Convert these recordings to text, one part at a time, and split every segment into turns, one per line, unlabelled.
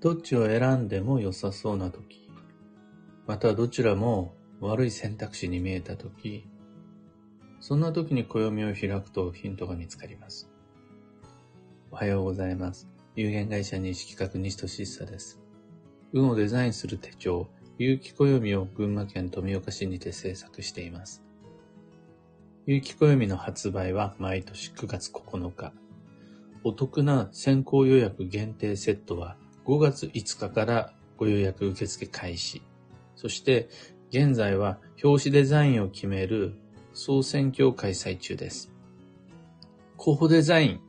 どっちを選んでも良さそうな時、またどちらも悪い選択肢に見えた時、そんな時に暦を開くとヒントが見つかります。おはようございます。有限会社西企画西俊久です。運をデザインする手帳、有機暦を群馬県富岡市にて制作しています。有機暦の発売は毎年9月9日。お得な先行予約限定セットは5月5日からご予約受付開始。そして、現在は表紙デザインを決める総選挙を開催中です。候補デザイ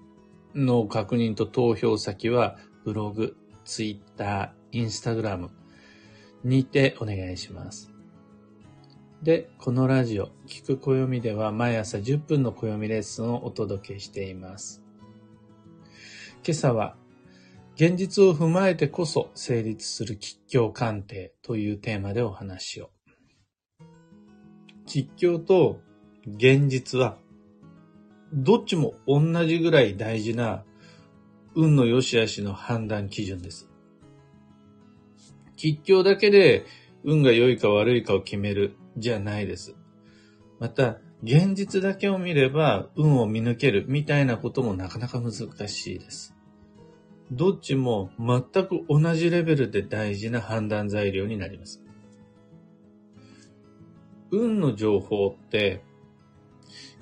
ンの確認と投票先はブログ、ツイッター、インスタグラムにてお願いします。で、このラジオ、聞く暦では毎朝10分の暦レッスンをお届けしています。今朝は現実を踏まえてこそ成立する吉凶鑑定というテーマでお話を。吉凶と現実は、どっちも同じぐらい大事な運の良し悪しの判断基準です。吉凶だけで運が良いか悪いかを決めるじゃないです。また、現実だけを見れば運を見抜けるみたいなこともなかなか難しいです。どっちも全く同じレベルで大事な判断材料になります。運の情報って、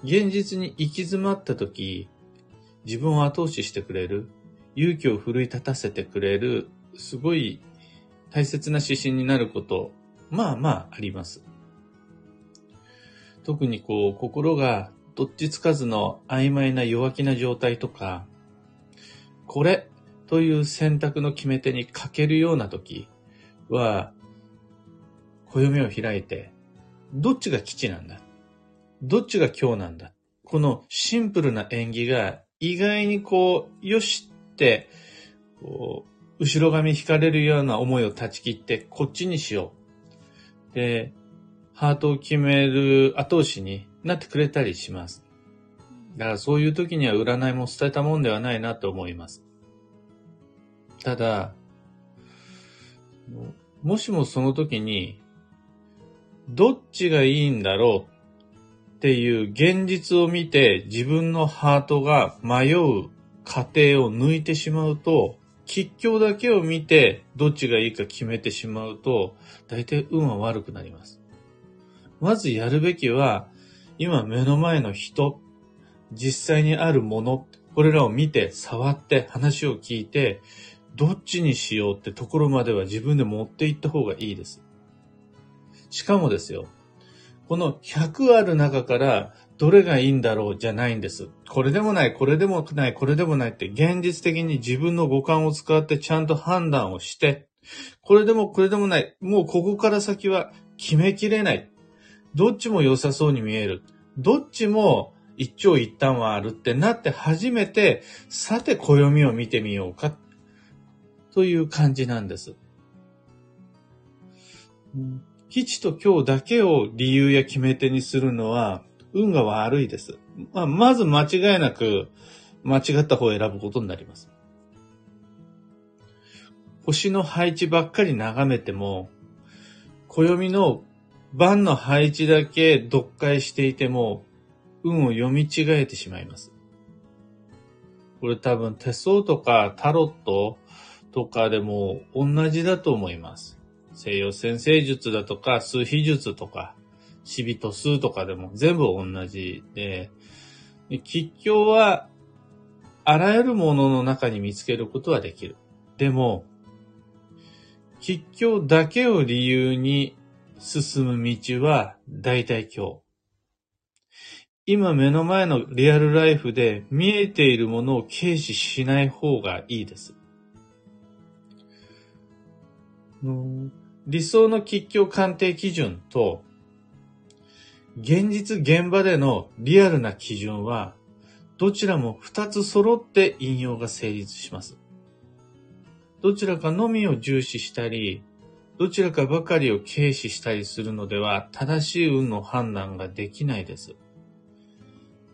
現実に行き詰まった時、自分を後押ししてくれる、勇気を奮い立たせてくれる、すごい大切な指針になること、まあまああります。特にこう、心がどっちつかずの曖昧な弱気な状態とか、これという選択の決め手に欠けるような時は、暦を開いて、どっちが基地なんだ？どっちが今日なんだ？このシンプルな演技が意外にこう、よしって、こう、後ろ髪引かれるような思いを断ち切って、こっちにしよう。で、ハートを決める後押しになってくれたりします。だからそういう時には占いも捨てたもんではないなと思います。ただ、もしもその時に、どっちがいいんだろうっていう現実を見て自分のハートが迷う過程を抜いてしまうと、吉祥だけを見てどっちがいいか決めてしまうと、大体運は悪くなります。まずやるべきは、今目の前の人、実際にあるもの、これらを見て、触って、話を聞いて、どっちにしようってところまでは自分で持っていった方がいいです。しかもですよ、この100ある中からどれがいいんだろうじゃないんです。これでもない、これでもない、これでもないって現実的に自分の五感を使ってちゃんと判断をして、これでもこれでもない、もうここから先は決めきれない。どっちも良さそうに見える。どっちも一長一短はあるってなって初めて、さて暦を見てみようかという感じなんです。吉と今日だけを理由や決め手にするのは運が悪いです。まあ、まず間違いなく間違った方を選ぶことになります。星の配置ばっかり眺めても、暦の番の配置だけ読解していても、運を読み違えてしまいます。これ多分手相とかタロットとかでも同じだと思います。西洋先生術だとか、数秘術とか、死人数とかでも全部同じで、吉祥はあらゆるものの中に見つけることはできる。でも、吉祥だけを理由に進む道は大体今日。今目の前のリアルライフで見えているものを軽視しない方がいいです。理想の吉祥鑑定基準と、現実現場でのリアルな基準は、どちらも二つ揃って引用が成立します。どちらかのみを重視したり、どちらかばかりを軽視したりするのでは、正しい運の判断ができないです。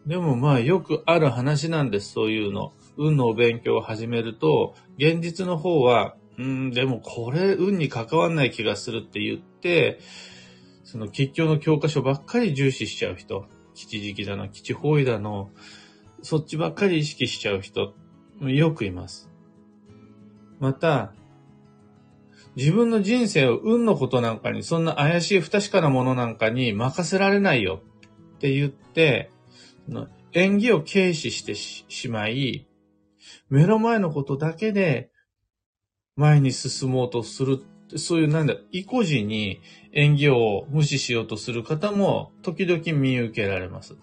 でもまあよくある話なんです、そういうの。運のお勉強を始めると、現実の方はうん、でもこれ運に関わんない気がするって言って、その吉祥の教科書ばっかり重視しちゃう人、吉時期だの、吉方位だの、そっちばっかり意識しちゃう人、よくいます。また、自分の人生を運のことなんかに、そんな怪しい不確かなものなんかに任せられないよって言って、縁起を軽視してしまい、目の前のことだけで前に進もうとする、そういうなんだ、意固地に縁起を無視しようとする方も時々見受けられます。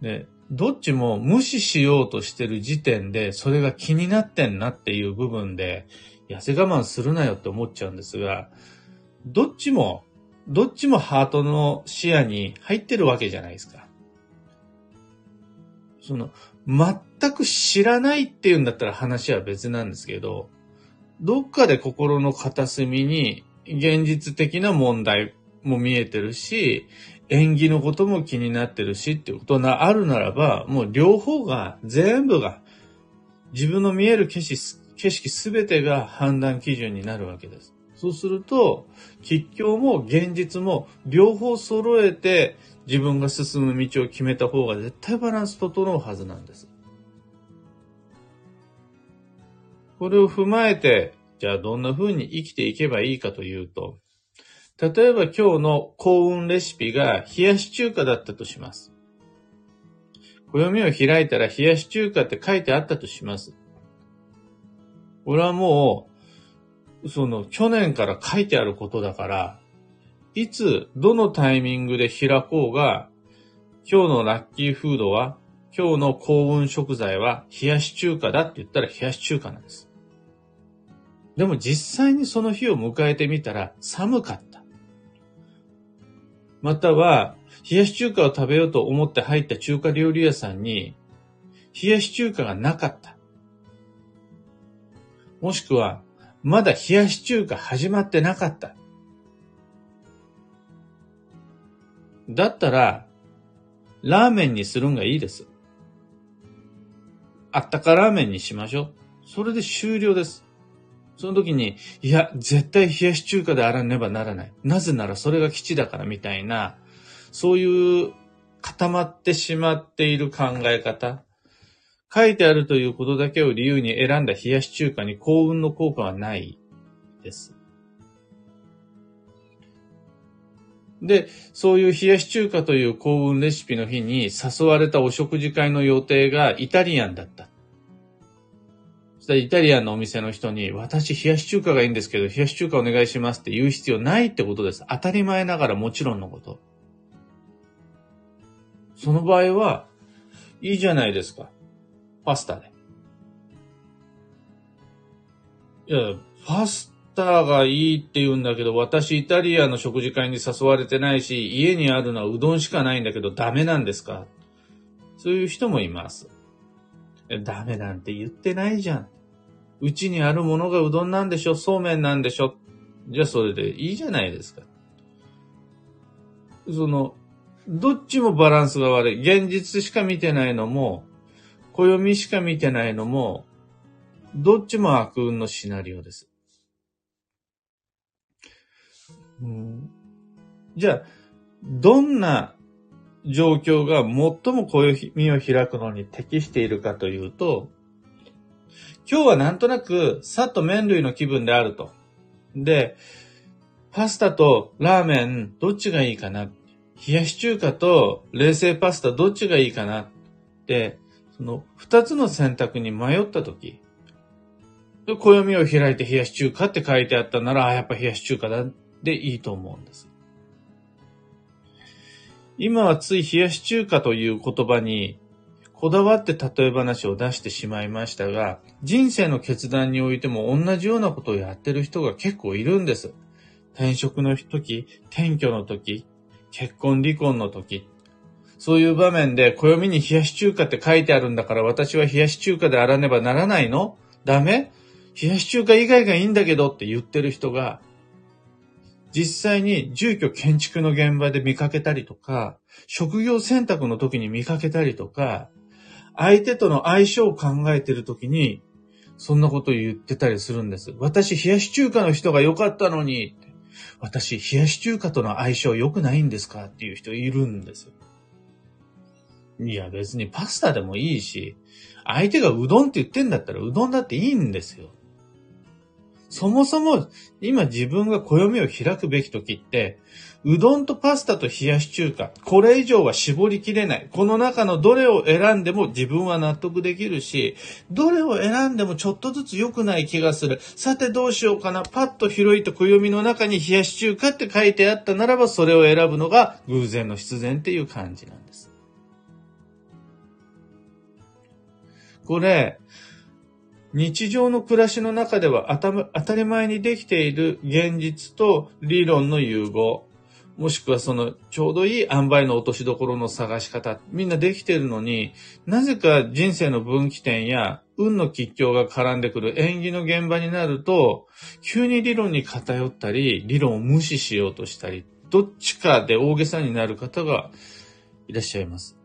で、どっちも無視しようとしてる時点で、それが気になってんなっていう部分で、痩せ我慢するなよって思っちゃうんですが、どっちも、どっちもハートの視野に入ってるわけじゃないですか。その、全く知らないっていうんだったら話は別なんですけど、どっかで心の片隅に現実的な問題も見えてるし、縁起のことも気になってるしっていうことがあるならば、もう両方が、全部が、自分の見える景色、景色すべてが判断基準になるわけです。そうすると、吉祥も現実も両方揃えて自分が進む道を決めた方が絶対バランス整うはずなんです。これを踏まえて、じゃあどんな風に生きていけばいいかというと、例えば今日の幸運レシピが冷やし中華だったとします。暦を開いたら冷やし中華って書いてあったとします。これはもう、その去年から書いてあることだから、いつ、どのタイミングで開こうが、今日のラッキーフードは、今日の幸運食材は冷やし中華だって言ったら冷やし中華なんです。でも実際にその日を迎えてみたら寒かった。または、冷やし中華を食べようと思って入った中華料理屋さんに、冷やし中華がなかった。もしくは、まだ冷やし中華始まってなかった。だったら、ラーメンにするんがいいです。あったかラーメンにしましょう。それで終了です。その時に、いや、絶対冷やし中華であらねばならない。なぜならそれが基地だからみたいな、そういう固まってしまっている考え方。書いてあるということだけを理由に選んだ冷やし中華に幸運の効果はないです。で、そういう冷やし中華という幸運レシピの日に誘われたお食事会の予定がイタリアンだった。そしたらイタリアンのお店の人に、私冷やし中華がいいんですけど、冷やし中華お願いしますって言う必要ないってことです。当たり前ながらもちろんのこと。その場合は、いいじゃないですか。パスタで。いや、パスターがいいって言うんだけど、私イタリアの食事会に誘われてないし、家にあるのはうどんしかないんだけどダメなんですか？そういう人もいます。ダメなんて言ってないじゃん。うちにあるものがうどんなんでしょ？そうめんなんでしょ？じゃあそれでいいじゃないですか。その、どっちもバランスが悪い。現実しか見てないのも、暦しか見てないのも、どっちも悪運のシナリオです。じゃあ、どんな状況が最も暦を開くのに適しているかというと、今日はなんとなくさっと麺類の気分であると。で、パスタとラーメンどっちがいいかな冷やし中華と冷製パスタどっちがいいかなって、その二つの選択に迷ったとき、暦を開いて冷やし中華って書いてあったなら、あ、やっぱ冷やし中華だでいいと思うんです。今はつい冷やし中華という言葉にこだわって例え話を出してしまいましたが、人生の決断においても同じようなことをやってる人が結構いるんです。転職の時、転居の時、結婚離婚の時、そういう場面で暦に冷やし中華って書いてあるんだから私は冷やし中華であらねばならないの？ダメ？冷やし中華以外がいいんだけどって言ってる人が実際に住居建築の現場で見かけたりとか、職業選択の時に見かけたりとか、相手との相性を考えてる時に、そんなこと言ってたりするんです。私、冷やし中華の人が良かったのに、私、冷やし中華との相性良くないんですか？っていう人いるんですよ。いや、別にパスタでもいいし、相手がうどんって言ってんだったらうどんだっていいんですよ。そもそも今自分が暦を開くべき時って、うどんとパスタと冷やし中華、これ以上は絞りきれない。この中のどれを選んでも自分は納得できるし、どれを選んでもちょっとずつ良くない気がする。さてどうしようかな。パッと広いと暦の中に冷やし中華って書いてあったならば、それを選ぶのが偶然の必然っていう感じなんです。これ、日常の暮らしの中では当たり前にできている現実と理論の融合、もしくはそのちょうどいい塩梅の落としどころの探し方、みんなできてるのに、なぜか人生の分岐点や運の吉祥が絡んでくる演技の現場になると、急に理論に偏ったり、理論を無視しようとしたり、どっちかで大げさになる方がいらっしゃいます。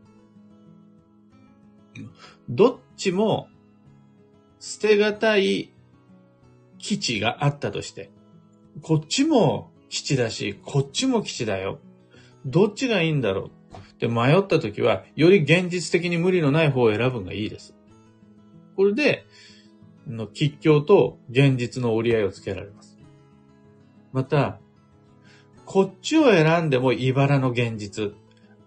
どっちも捨てがたい基地があったとして、こっちも基地だし、こっちも基地だよ。どっちがいいんだろう？って迷った時は、より現実的に無理のない方を選ぶのがいいです。これで、の吉祥と現実の折り合いをつけられます。また、こっちを選んでも茨の現実。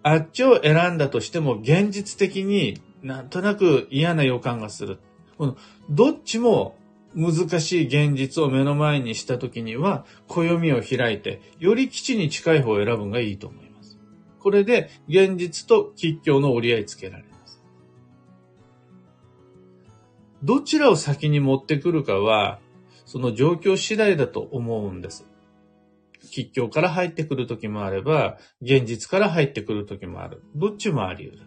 あっちを選んだとしても現実的になんとなく嫌な予感がする。このどっちも難しい現実を目の前にしたときには、暦を開いて、より基地に近い方を選ぶのがいいと思います。これで、現実と吉祥の折り合いつけられます。どちらを先に持ってくるかは、その状況次第だと思うんです。吉祥から入ってくる時もあれば、現実から入ってくる時もある。どっちもあり得る。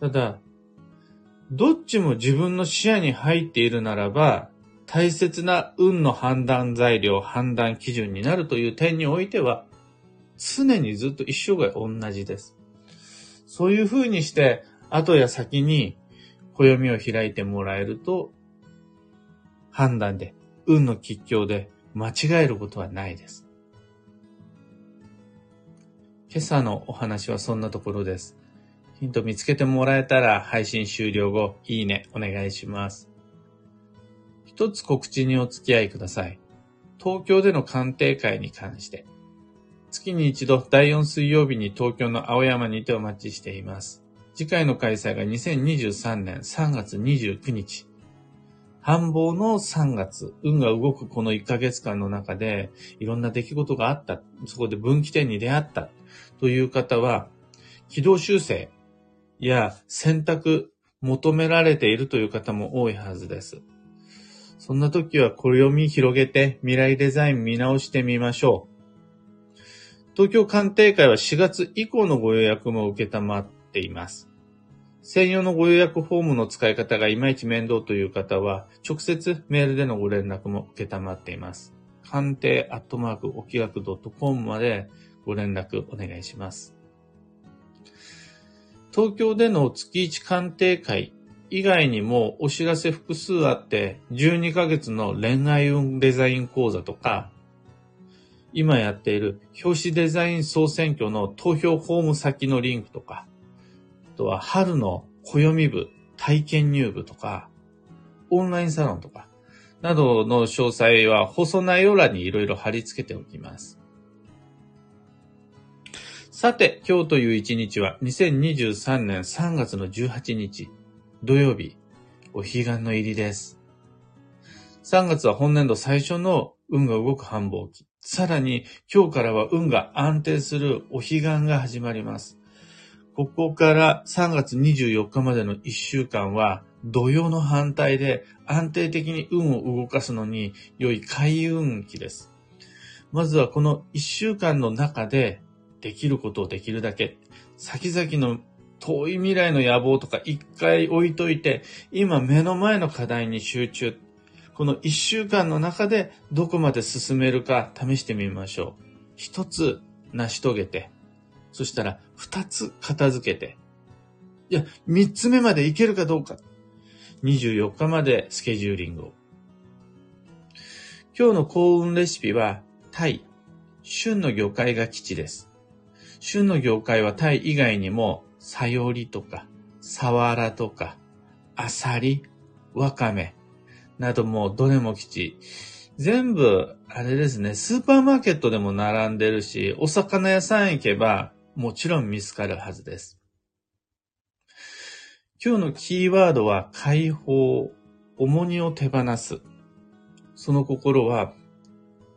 ただ、どっちも自分の視野に入っているならば、大切な運の判断材料、判断基準になるという点においては、常にずっと一生涯同じです。そういう風にして、後や先に暦を開いてもらえると、判断で、運の吉祥で間違えることはないです。今朝のお話はそんなところです。ヒント見つけてもらえたら配信終了後、いいねお願いします。一つ告知にお付き合いください。東京での鑑定会に関して。月に一度第4水曜日に東京の青山にてお待ちしています。次回の開催が2023年3月29日。繁忙の3月、運が動くこの1ヶ月間の中で、いろんな出来事があった、そこで分岐点に出会ったという方は、軌道修正、や選択求められているという方も多いはずです。そんな時は暦広げて未来デザイン見直してみましょう。東京鑑定会は4月以降のご予約も受けたまっています。専用のご予約フォームの使い方がいまいち面倒という方は、直接メールでのご連絡も受けたまっています。鑑定アットマークお気楽 .com までご連絡お願いします。東京での月1鑑定会以外にもお知らせ複数あって、12ヶ月の恋愛運デザイン講座とか、今やっている表紙デザイン総選挙の投票フォーム先のリンクとか、あとは春の暦部、体験入部とか、オンラインサロンとか、などの詳細は放送内容欄にいろいろ貼り付けておきます。さて、今日という一日は2023年3月の18日、土曜日、お彼岸の入りです。3月は本年度最初の運が動く繁忙期。さらに今日からは運が安定するお彼岸が始まります。ここから3月24日までの1週間は土曜の反対で安定的に運を動かすのに良い開運期です。まずはこの1週間の中でできることをできるだけ、先々の遠い未来の野望とか一回置いといて、今目の前の課題に集中。この一週間の中でどこまで進めるか試してみましょう。一つ成し遂げて、そしたら二つ片付けて、いや、三つ目までいけるかどうか。24日までスケジューリングを。今日の幸運レシピは、タイ。旬の魚介が基地です。旬の魚介はタイ以外にも、サヨリとか、サワラとか、アサリ、ワカメなどもどれも基地。全部、あれですね、スーパーマーケットでも並んでるし、お魚屋さん行けば、もちろん見つかるはずです。今日のキーワードは解放、重荷を手放す。その心は、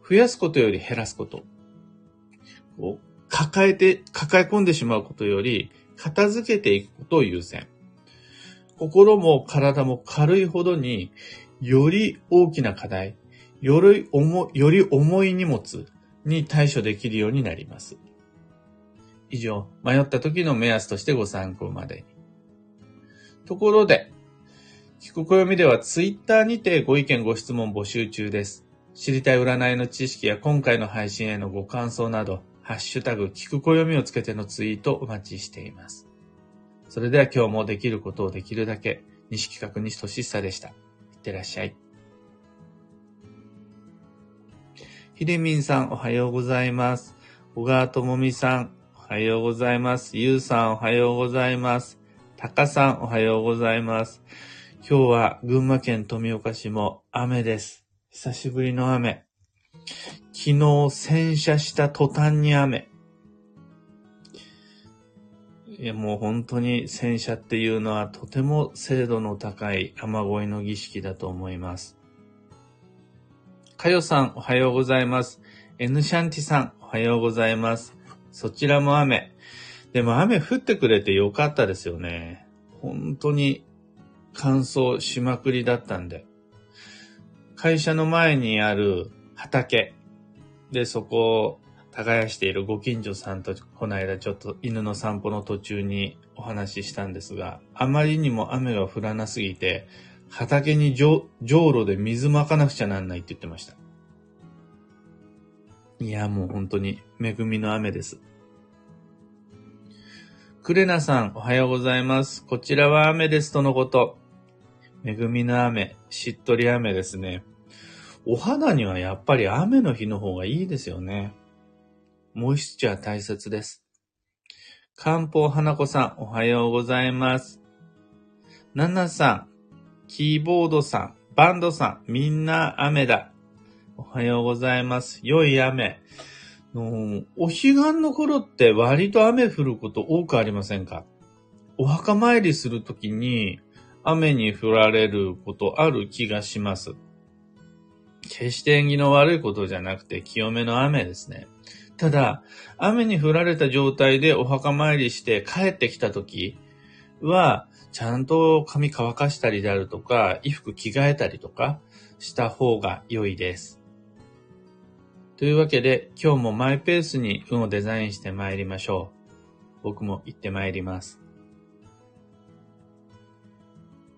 増やすことより減らすこと。抱えて、抱え込んでしまうことより、片付けていくことを優先。心も体も軽いほどに、より大きな課題、より重より重い荷物に対処できるようになります。以上、迷った時の目安としてご参考までに。ところで、聞く暦ではツイッターにてご意見ご質問募集中です。知りたい占いの知識や今回の配信へのご感想など、ハッシュタグ、聞く暦をつけてのツイートお待ちしています。それでは今日もできることをできるだけ、西企画西俊久でした。いってらっしゃい。ひでみんさんおはようございます。小川ともみさんおはようございます。ゆうさんおはようございます。たかさんおはようございます。今日は群馬県富岡市も雨です。久しぶりの雨。昨日洗車した途端に雨。いや、もう本当に洗車っていうのはとても精度の高い雨乞いの儀式だと思います。かよさん、おはようございます。N シャンティさん、おはようございます。そちらも雨。でも雨降ってくれてよかったですよね。本当に乾燥しまくりだったんで。会社の前にある畑。で、そこを耕しているご近所さんとこの間ちょっと犬の散歩の途中にお話ししたんですが、あまりにも雨が降らなすぎて、畑にじょ道路で水まかなくちゃなんないって言ってました。いや、もう本当に恵みの雨です。クレナさん、おはようございます。こちらは雨ですとのこと。恵みの雨、しっとり雨ですね。お肌にはやっぱり雨の日の方がいいですよね。モイスチャー大切です。漢方花子さん、おはようございます。ナナさん、キーボードさん、バンドさん、みんな雨だ。おはようございます。良い雨。お彼岸の頃って割と雨降ること多くありませんか？お墓参りするときに雨に降られることある気がします。決して縁起の悪いことじゃなくて清めの雨ですね。ただ、雨に降られた状態でお墓参りして帰ってきた時は、ちゃんと髪乾かしたりであるとか、衣服着替えたりとかした方が良いです。というわけで、今日もマイペースに運をデザインして参りましょう。僕も行って参ります。